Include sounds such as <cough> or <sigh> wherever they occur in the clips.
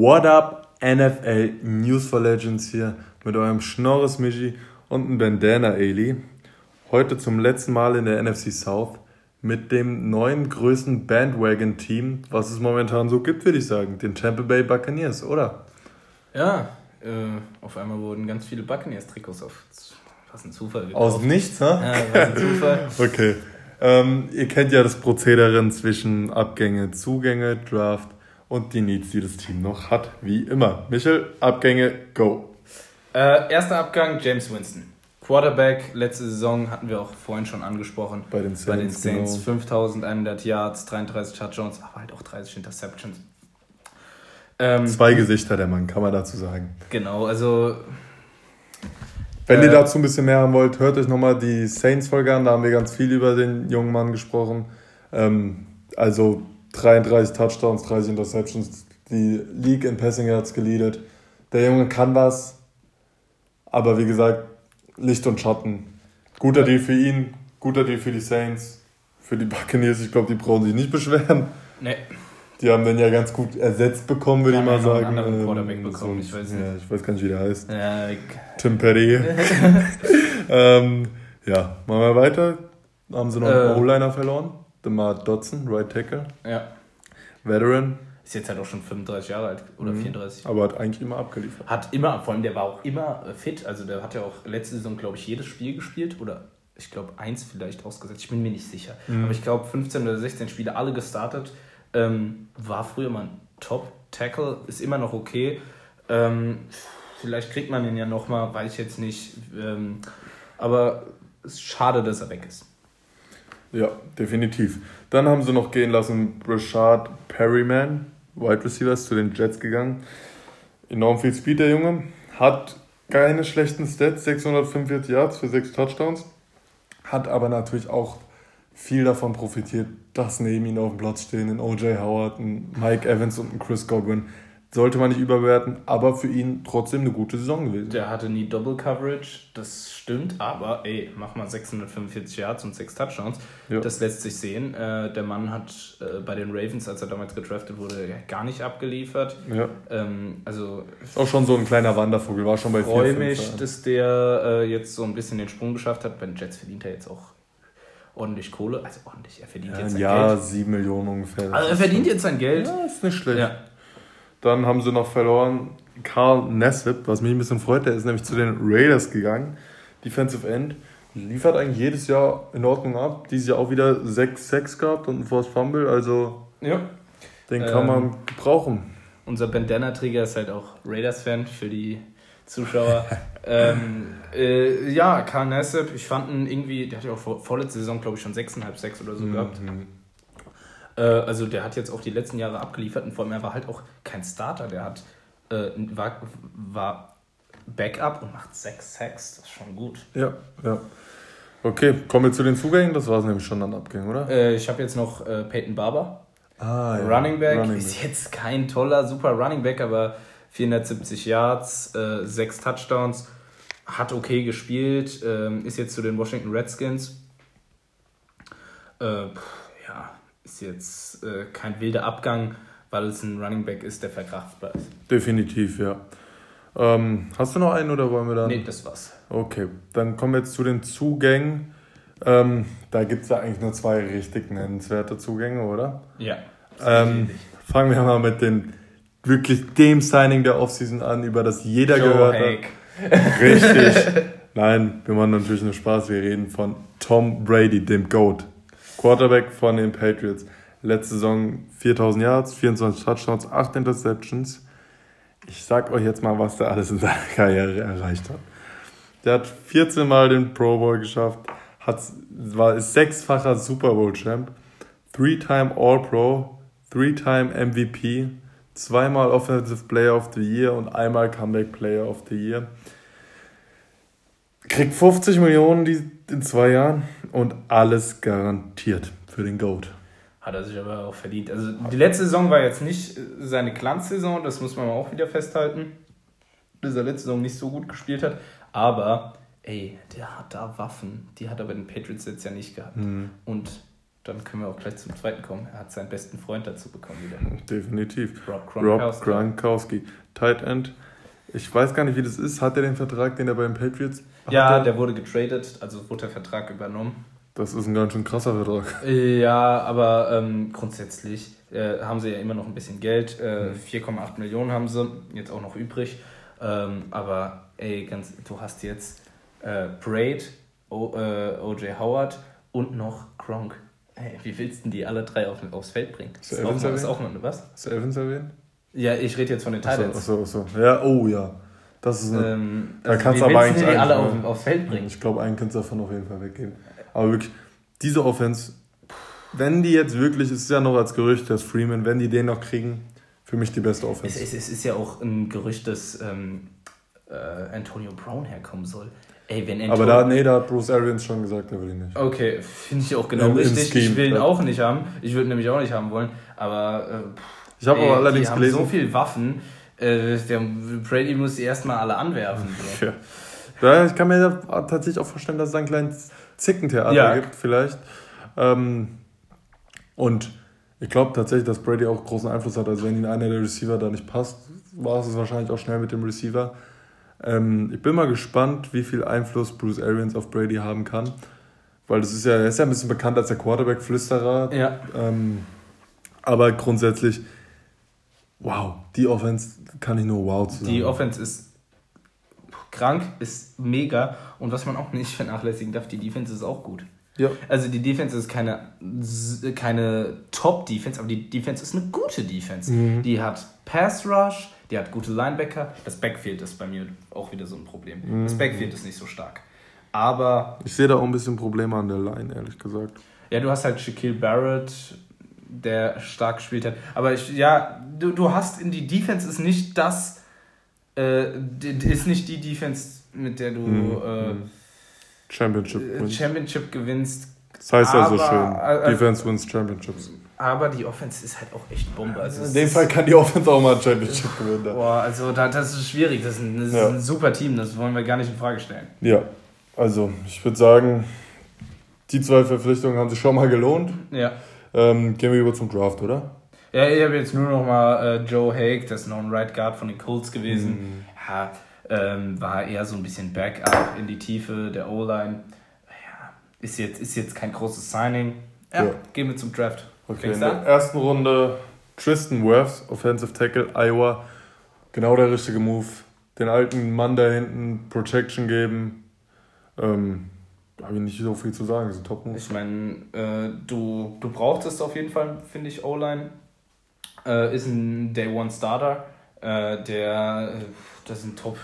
What up, NFL News for Legends hier mit eurem Schnorres Michi und einem Bandana Eli. Heute zum letzten Mal in der NFC South mit dem neuen größten Bandwagon-Team, was es momentan so gibt, würde ich sagen, den Tampa Bay Buccaneers, oder? Ja, äh, auf einmal wurden ganz viele Buccaneers-Trikots auf. Was ein Zufall. Gekauft. Aus nichts, ne? Ja, was ein Zufall. <laughs> okay. Ähm, ihr kennt ja das Prozedere zwischen Abgänge, Zugänge, Draft und die Needs, die das Team noch hat, wie immer. Michel, Abgänge, go. Äh, erster Abgang, James Winston. Quarterback, letzte Saison hatten wir auch vorhin schon angesprochen. Bei den Saints. Bei den Saints genau. 5100 Yards, 33 Touchdowns, aber halt auch 30 Interceptions. Ähm, Zwei Gesichter der Mann, kann man dazu sagen. Genau, also. Wenn äh, ihr dazu ein bisschen mehr haben wollt, hört euch nochmal die Saints-Folge an, da haben wir ganz viel über den jungen Mann gesprochen. Ähm, also 33 Touchdowns, 30 Interceptions, die League in Passing Yards geleadet. Der Junge kann was, aber wie gesagt, Licht und Schatten. Guter Deal für ihn, guter Deal für die Saints, für die Buccaneers. Ich glaube, die brauchen sich nicht beschweren. Nee. Die haben den ja ganz gut ersetzt bekommen, würde ich mal sagen. Einen anderen ähm, Quarterback bekommen, so, ich weiß nicht. Ja, ich weiß gar nicht, wie der heißt. Ja, Tim Petty. <laughs> ähm, ja, machen wir weiter. Haben sie noch einen äh, O-Liner verloren? DeMar Dodson, Right Tackle. Ja. Veteran. Ist jetzt halt auch schon 35 Jahre alt oder mhm. 34. Aber hat eigentlich immer abgeliefert. Hat immer, vor allem der war auch immer äh, fit. Also der hat ja auch letzte Saison, glaube ich, jedes Spiel gespielt oder ich glaube eins vielleicht ausgesetzt. Ich bin mir nicht sicher. Mhm. Aber ich glaube 15 oder 16 Spiele alle gestartet. Ähm, war früher mal ein Top-Tackle, ist immer noch okay. Ähm, vielleicht kriegt man ihn ja nochmal, weiß ich jetzt nicht. Ähm, aber es ist schade, dass er weg ist. Ja, definitiv. Dann haben sie noch gehen lassen Brashard Perryman, Wide Receivers, zu den Jets gegangen. Enorm viel Speed, der Junge. Hat keine schlechten Stats, 645 Yards für 6 Touchdowns. Hat aber natürlich auch viel davon profitiert, dass neben ihm auf dem Platz stehen ein O.J. Howard, ein Mike Evans und ein Chris Godwin sollte man nicht überwerten, aber für ihn trotzdem eine gute Saison gewesen. Der hatte nie Double Coverage, das stimmt, aber ey, mach mal 645 Yards und 6 Touchdowns. Ja. Das lässt sich sehen. Äh, der Mann hat äh, bei den Ravens, als er damals gedraftet wurde, gar nicht abgeliefert. Ja. Ähm, also ist auch schon so ein kleiner Wandervogel, war schon bei 4 freue mich, dass der äh, jetzt so ein bisschen den Sprung geschafft hat. Bei den Jets verdient er jetzt auch ordentlich Kohle, also ordentlich, er verdient ja, jetzt sein Jahr Geld. Ja, 7 Millionen ungefähr. Also er verdient jetzt sein Geld. Ja, ist nicht schlecht. Ja. Dann haben sie noch verloren Carl Nassib, was mich ein bisschen freut. Der ist nämlich zu den Raiders gegangen. Defensive End. Liefert eigentlich jedes Jahr in Ordnung ab. Dieses Jahr auch wieder 6-6 gehabt und ein Force Fumble. Also ja. den kann ähm, man gebrauchen. Unser Bandana-Träger ist halt auch Raiders-Fan für die Zuschauer. <laughs> ähm, äh, ja, Carl Nassib, ich fand ihn irgendwie, der hat ja auch vor, vorletzte Saison, glaube ich, schon 6,5, 6 oder so mhm. gehabt. Äh, also der hat jetzt auch die letzten Jahre abgeliefert und vor allem er war halt auch kein Starter. Der hat äh, war, war Backup und macht 6 Sacks. Das ist schon gut. Ja, ja. Okay, kommen wir zu den Zugängen. Das war es nämlich schon an Abgängen, oder? Äh, ich habe jetzt noch äh, Peyton Barber. Ah, ja. Running Back Running ist jetzt kein toller, super Running Back, aber 470 Yards, äh, 6 Touchdowns, hat okay gespielt, äh, ist jetzt zu den Washington Redskins. Äh, ist jetzt äh, kein wilder Abgang, weil es ein Running Back ist, der verkraftbar ist. Definitiv, ja. Ähm, hast du noch einen oder wollen wir dann? Nee, das war's. Okay, dann kommen wir jetzt zu den Zugängen. Ähm, da gibt es ja eigentlich nur zwei richtig nennenswerte Zugänge, oder? Ja. Ähm, fangen wir mal mit dem wirklich dem Signing der Offseason an, über das jeder Joe gehört Hake. hat. Richtig. <laughs> Nein, wir machen natürlich nur Spaß. Wir reden von Tom Brady, dem GOAT. Quarterback von den Patriots. Letzte Saison 4000 Yards, 24 Touchdowns, 8 Interceptions. Ich sag euch jetzt mal, was der alles in seiner <laughs> Karriere erreicht hat. Der hat 14 Mal den Pro Bowl geschafft, hat, war sechsfacher Super Bowl Champ, Three-Time All-Pro, Three-Time MVP, zweimal Offensive Player of the Year und einmal Comeback Player of the Year. Kriegt 50 Millionen in zwei Jahren und alles garantiert für den Goat. Hat er sich aber auch verdient. Also die letzte Saison war jetzt nicht seine Glanzsaison, das muss man auch wieder festhalten. Dass er letzte Saison nicht so gut gespielt hat. Aber, ey, der hat da Waffen. Die hat er bei den Patriots jetzt ja nicht gehabt. Mhm. Und dann können wir auch gleich zum zweiten kommen. Er hat seinen besten Freund dazu bekommen wieder. Definitiv. Rob Gronkowski. Rob Gronkowski. Tight End. Ich weiß gar nicht, wie das ist. Hat er den Vertrag, den er bei den Patriots Ja, hatte? der wurde getradet, also wurde der Vertrag übernommen. Das ist ein ganz schön krasser Vertrag. Ja, aber ähm, grundsätzlich äh, haben sie ja immer noch ein bisschen Geld. Äh, 4,8 mhm. Millionen haben sie jetzt auch noch übrig. Ähm, aber ey, ganz, du hast jetzt äh, Braid, o, äh, OJ Howard und noch Gronk. Hey, wie willst du die alle drei auf, aufs Feld bringen? Das ist, auch, ist auch noch was? Hast du Evans erwähnt? Ja, ich rede jetzt von den Titans. Achso, achso, achso. Ja, oh ja. Das ist eine, ähm, da also kannst du aber eigentlich. Die alle auf, aufs Feld bringen? Ich glaube, einen kannst du davon auf jeden Fall weggeben. Aber wirklich, diese Offense, wenn die jetzt wirklich, es ist ja noch als Gerücht, dass Freeman, wenn die den noch kriegen, für mich die beste Offense. Es, es, es ist ja auch ein Gerücht, dass ähm, äh, Antonio Brown herkommen soll. Ey, wenn Antonio Aber da, nee, da hat Bruce Arians schon gesagt, der will ihn nicht. Okay, finde ich auch genau Im, richtig. Im ich will ihn auch nicht haben. Ich würde nämlich auch nicht haben wollen. Aber äh, ich habe aber allerdings die gelesen. Haben so viele Waffen. Äh, der Brady muss die erstmal alle anwerfen. So. Ja. ja. ich kann mir tatsächlich auch vorstellen, dass es einen kleinen Zickentheater ja. gibt, vielleicht. Ähm, und ich glaube tatsächlich, dass Brady auch großen Einfluss hat. Also wenn ihn einer der Receiver da nicht passt, war es wahrscheinlich auch schnell mit dem Receiver. Ähm, ich bin mal gespannt, wie viel Einfluss Bruce Arians auf Brady haben kann. Weil das ist ja, er ist ja ein bisschen bekannt als der Quarterback-Flüsterer. Ja. Ähm, aber grundsätzlich, wow, die Offense kann ich nur wow zu sagen. Die Offense ist krank, ist mega. Und was man auch nicht <laughs> vernachlässigen darf, die Defense ist auch gut. Ja. Also die Defense ist keine, keine Top-Defense, aber die Defense ist eine gute Defense. Mhm. Die hat Pass Rush, die hat gute Linebacker. Das Backfield ist bei mir auch wieder so ein Problem. Mhm. Das Backfield ist nicht so stark. Aber. Ich sehe da auch ein bisschen Probleme an der Line, ehrlich gesagt. Ja, du hast halt Shaquille Barrett, der stark gespielt hat. Aber ich, ja, du, du hast in die Defense ist nicht das äh, ist nicht die Defense, mit der du mhm. äh, Championship, äh, Championship gewinnst. Das heißt aber, ja so schön. Äh, Defense wins Championships. Aber die Offense ist halt auch echt Bombe. Also in dem Fall kann die Offense auch mal ein Championship gewinnen. Boah, also da, das ist schwierig. Das ist, ein, das ist ja. ein super Team, das wollen wir gar nicht in Frage stellen. Ja, also ich würde sagen, die zwei Verpflichtungen haben sich schon mal gelohnt. Ja. Ähm, gehen wir über zum Draft, oder? Ja, ich habe jetzt nur noch mal äh, Joe Haig, das ist noch ein Right Guard von den Colts gewesen. Mhm. Ja, ähm, war eher so ein bisschen Backup in die Tiefe der O-Line. Ja, ist jetzt, ist jetzt kein großes Signing. Ja, ja. gehen wir zum Draft. Okay, in der ersten Runde Tristan Wirfs, Offensive Tackle, Iowa. Genau der richtige Move. Den alten Mann da hinten Protection geben. Ähm, habe ich nicht so viel zu sagen, das ist ein Top-Move. Ich meine, äh, du, du brauchtest auf jeden Fall, finde ich, O-Line. Äh, ist ein Day One Starter. Äh, der, das ist ein Top,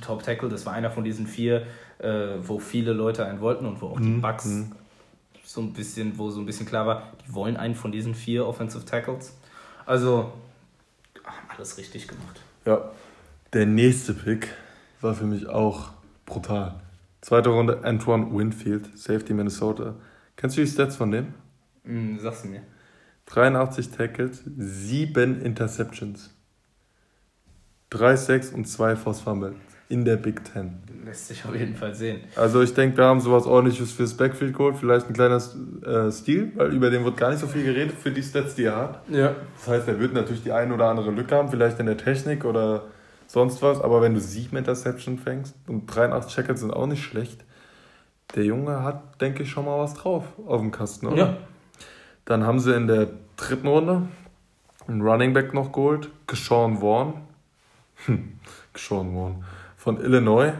Top Tackle, das war einer von diesen vier, äh, wo viele Leute einen wollten und wo auch die mhm. Bugs mhm. so ein bisschen, wo so ein bisschen klar war, die wollen einen von diesen vier Offensive Tackles. Also haben alles richtig gemacht. Ja, der nächste Pick war für mich auch brutal. Zweite Runde Antoine Winfield, Safety Minnesota. Kennst du die Stats von dem? Mm, sagst du mir. 83 Tackles, 7 Interceptions. 3 Sacks und 2 Force Fumble in der Big Ten. Lässt sich auf jeden Fall sehen. Also ich denke, wir haben sowas ordentliches fürs Backfield geholt. Vielleicht ein kleiner äh, Stil, weil über den wird gar nicht so viel geredet für die Stats, die er hat. Ja. Das heißt, er wird natürlich die ein oder andere Lücke haben, vielleicht in der Technik oder sonst was. Aber wenn du 7 Interception fängst und 83 Checkers sind auch nicht schlecht, der Junge hat, denke ich, schon mal was drauf auf dem Kasten, oder? Ja. Dann haben sie in der dritten Runde einen Running Back noch geholt, Keshawn Vaughn. Keshawn Vaughn. Von Illinois.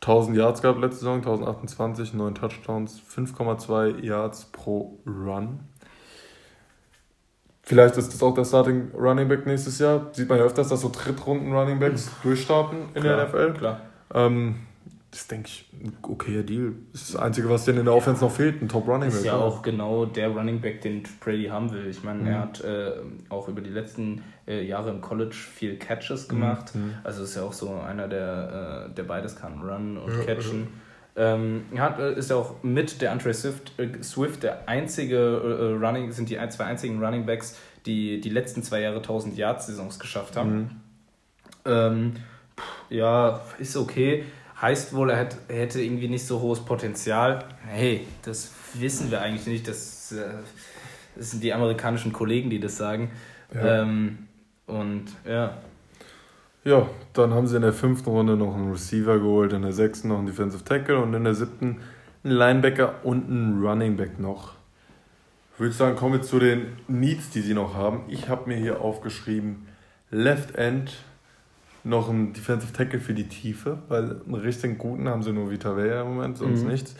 1000 Yards gab letzte Saison, 1028, 9 Touchdowns, 5,2 Yards pro Run. Vielleicht ist das auch der Starting Running Back nächstes Jahr. Sieht man ja öfters, dass so Drittrunden Running Backs durchstarten in klar, der NFL. Klar. Ähm, das denke ich, ein okayer Deal. Das ist das Einzige, was denen in der Offense noch fehlt, ein Top Running Back. Ist ja auch genau der Running Back, den Brady haben will. Ich meine, mhm. er hat äh, auch über die letzten äh, Jahre im College viel Catches mhm. gemacht. Mhm. Also ist ja auch so einer, der, äh, der beides kann, Run und ja, Catchen. Ja. Ähm, hat, äh, ist ja auch mit der Andre Swift, äh, Swift der einzige äh, Running, sind die zwei einzigen Running Backs, die die letzten zwei Jahre 1000 Yards Saisons geschafft haben. Mhm. Ähm, ja, ist okay. Heißt wohl, er, hat, er hätte irgendwie nicht so hohes Potenzial. Hey, das wissen wir eigentlich nicht. Das äh, das sind die amerikanischen Kollegen, die das sagen. Ja. Ähm, und ja. Ja, dann haben sie in der fünften Runde noch einen Receiver geholt, in der sechsten noch einen Defensive Tackle und in der siebten einen Linebacker und einen Running Back noch. Ich würde sagen, kommen wir zu den Needs, die sie noch haben. Ich habe mir hier aufgeschrieben, Left End, noch einen Defensive Tackle für die Tiefe, weil einen richtig guten haben sie nur Vita Vea im Moment, sonst mhm. nichts.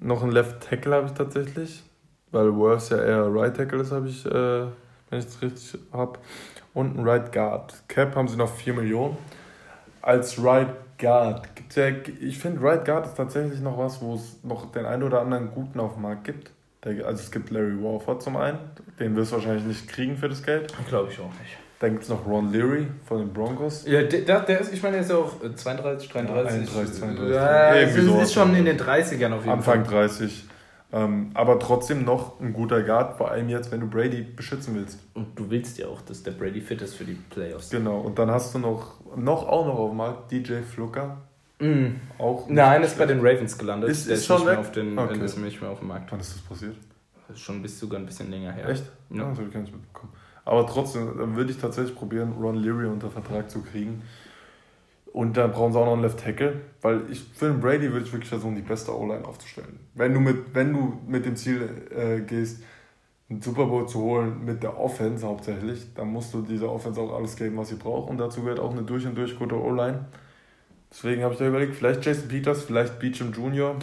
Noch einen Left Tackle habe ich tatsächlich, weil Worth ja eher Right Tackle ist, habe ich, äh, wenn ich es richtig habe. Und einen Right Guard. Cap haben sie noch 4 Millionen. Als Right Guard gibt ja, ich finde Right Guard ist tatsächlich noch was, wo es noch den einen oder anderen guten auf dem Markt gibt. Also es gibt Larry Warford zum einen, den wirst du wahrscheinlich nicht kriegen für das Geld. Glaube ich auch nicht. Dann gibt es noch Ron Leary von den Broncos. Ja, der, der ist, ich meine, der ist ja auch 32, 33. 31, 32. Ja, Irgendwie so ist schon in den 30ern auf jeden Anfang Fall. Anfang 30. Ähm, aber trotzdem noch ein guter Guard, vor allem jetzt, wenn du Brady beschützen willst. Und du willst ja auch, dass der Brady fit ist für die Playoffs. Genau, und dann hast du noch, noch auch noch auf dem Markt DJ Flucker. Mm. Auch Nein, ist bei den Ravens gelandet. Ist, ist, ist schon nicht weg? Mehr auf den, okay. ist nicht mehr auf dem Markt. Wann ist das passiert? Das ist schon bis sogar ein bisschen länger her. Echt? Ja, ja das habe ich gar nicht mitbekommen. Aber trotzdem, dann würde ich tatsächlich probieren, Ron Leary unter Vertrag zu kriegen. Und dann brauchen sie auch noch einen Left Tackle, weil ich für den Brady würde ich wirklich versuchen, die beste O-Line aufzustellen. Wenn du mit, wenn du mit dem Ziel äh, gehst, einen Super Bowl zu holen mit der Offense hauptsächlich, dann musst du dieser Offense auch alles geben, was sie braucht. Und dazu gehört auch eine durch und durch gute O-Line. Deswegen habe ich da überlegt, vielleicht Jason Peters, vielleicht Beecham Jr.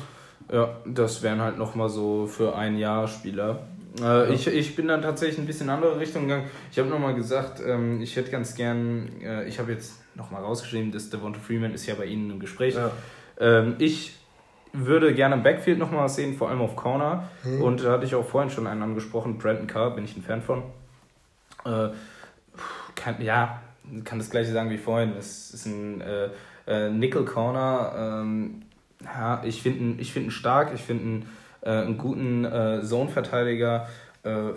Ja, das wären halt nochmal so für ein Jahr Spieler. Äh, ich, ich bin dann tatsächlich ein bisschen in andere Richtung gegangen. Ich habe nochmal gesagt, ähm, ich hätte ganz gern, äh, ich habe jetzt nochmal rausgeschrieben, dass Devonta Freeman ist ja bei Ihnen im Gespräch. Ja. Ähm, ich würde gerne im Backfield nochmal sehen, vor allem auf Corner. Mhm. Und da hatte ich auch vorhin schon einen angesprochen, Brandon Carr, bin ich ein Fan von. Äh, kann, ja, kann das gleiche sagen wie vorhin. Es ist ein äh, äh, Nickel Corner. Ähm, ja, ich finde ihn, ich find ihn stark, ich finde ihn äh, einen guten äh, Zone-Verteidiger. Äh,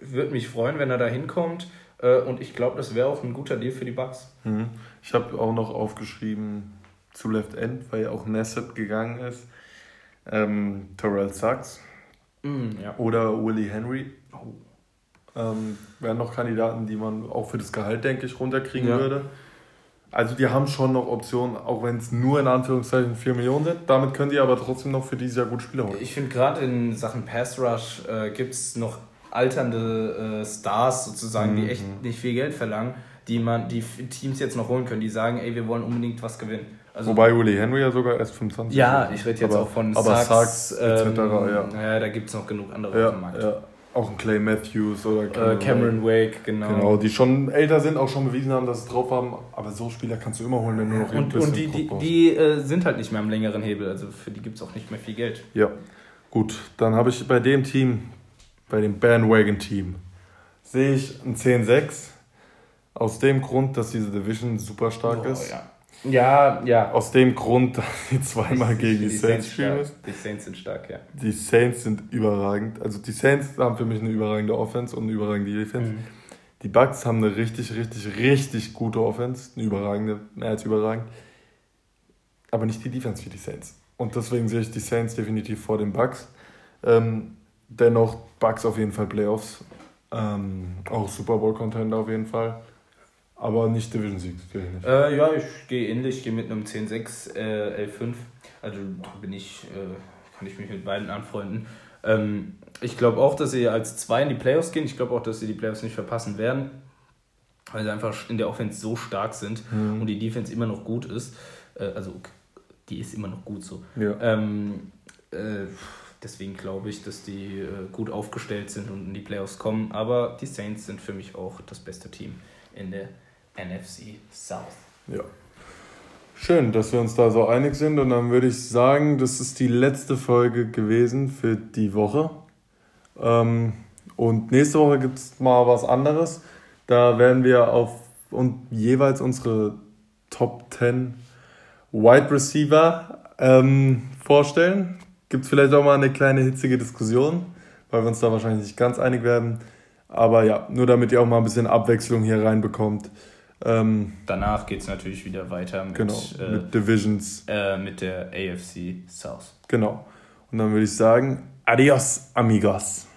Würde mich freuen, wenn er da hinkommt. Äh, und ich glaube, das wäre auch ein guter Deal für die Bucks. Mhm. Ich habe auch noch aufgeschrieben zu Left End, weil ja auch Nesset gegangen ist. Ähm, Terrell Sachs mm, ja. oder Willie Henry. Oh. Ähm, wären noch Kandidaten, die man auch für das Gehalt, denke ich, runterkriegen ja. würde. Also die haben schon noch Optionen, auch wenn es nur in Anführungszeichen 4 Millionen sind. Damit können die aber trotzdem noch für dieses Jahr gut Spieler holen. Ich finde gerade in Sachen Pass Rush äh, gibt es noch alternde äh, Stars sozusagen, mhm. die echt nicht viel Geld verlangen, die man die Teams jetzt noch holen können, die sagen, ey, wir wollen unbedingt was gewinnen. Also, Wobei Uli Henry ja sogar erst 25 Ja, ich rede jetzt aber, auch von aber Sachs, Sachs etc. Ähm, ja. ja, da gibt es noch genug andere ja, auf dem Markt. Ja auch ein Clay Matthews oder Cameron, äh, Cameron Wake, genau. Genau, die schon älter sind, auch schon bewiesen haben, dass sie es drauf haben. Aber so Spieler kannst du immer holen, wenn du noch Und, und die, die, die äh, sind halt nicht mehr am längeren Hebel, also für die gibt es auch nicht mehr viel Geld. Ja, gut. Dann habe ich bei dem Team, bei dem Bandwagon-Team, sehe ich ein 10-6. Aus dem Grund, dass diese Division super stark oh, ist. Ja. Ja, ja. Aus dem Grund, <laughs> dass sie zweimal die, gegen die, die Saints spielen müssen. Die Saints sind stark, ja. Die Saints sind überragend. Also die Saints haben für mich eine überragende Offense und eine überragende Defense. Mhm. Die Bucks haben eine richtig, richtig, richtig gute Offense. Eine überragende, mehr als überragend. Aber nicht die Defense wie die Saints. Und deswegen sehe ich die Saints definitiv vor den Bucks. Ähm, dennoch Bucks auf jeden Fall Playoffs. Ähm, auch Super Bowl Contender auf jeden Fall. Aber nicht Division Sieg, äh, ja, ich gehe ähnlich, ich gehe mit einem 10-6, äh, L5. Also bin ich, äh, kann ich mich mit beiden anfreunden. Ähm, ich glaube auch, dass sie als zwei in die Playoffs gehen. Ich glaube auch, dass sie die Playoffs nicht verpassen werden, weil sie einfach in der Offense so stark sind mhm. und die Defense immer noch gut ist. Äh, also die ist immer noch gut so. Ja. Ähm, äh, deswegen glaube ich, dass die äh, gut aufgestellt sind und in die Playoffs kommen. Aber die Saints sind für mich auch das beste Team in der NFC South. Ja. Schön, dass wir uns da so einig sind. Und dann würde ich sagen, das ist die letzte Folge gewesen für die Woche. Ähm, und nächste Woche gibt es mal was anderes. Da werden wir auf und jeweils unsere Top 10 Wide Receiver ähm, vorstellen. Gibt es vielleicht auch mal eine kleine hitzige Diskussion, weil wir uns da wahrscheinlich nicht ganz einig werden. Aber ja, nur damit ihr auch mal ein bisschen Abwechslung hier reinbekommt. Ähm, Danach geht es natürlich wieder weiter mit, genau, äh, Divisions. Äh, mit der AFC South. Genau. Und dann würde ich sagen, Adios, amigos.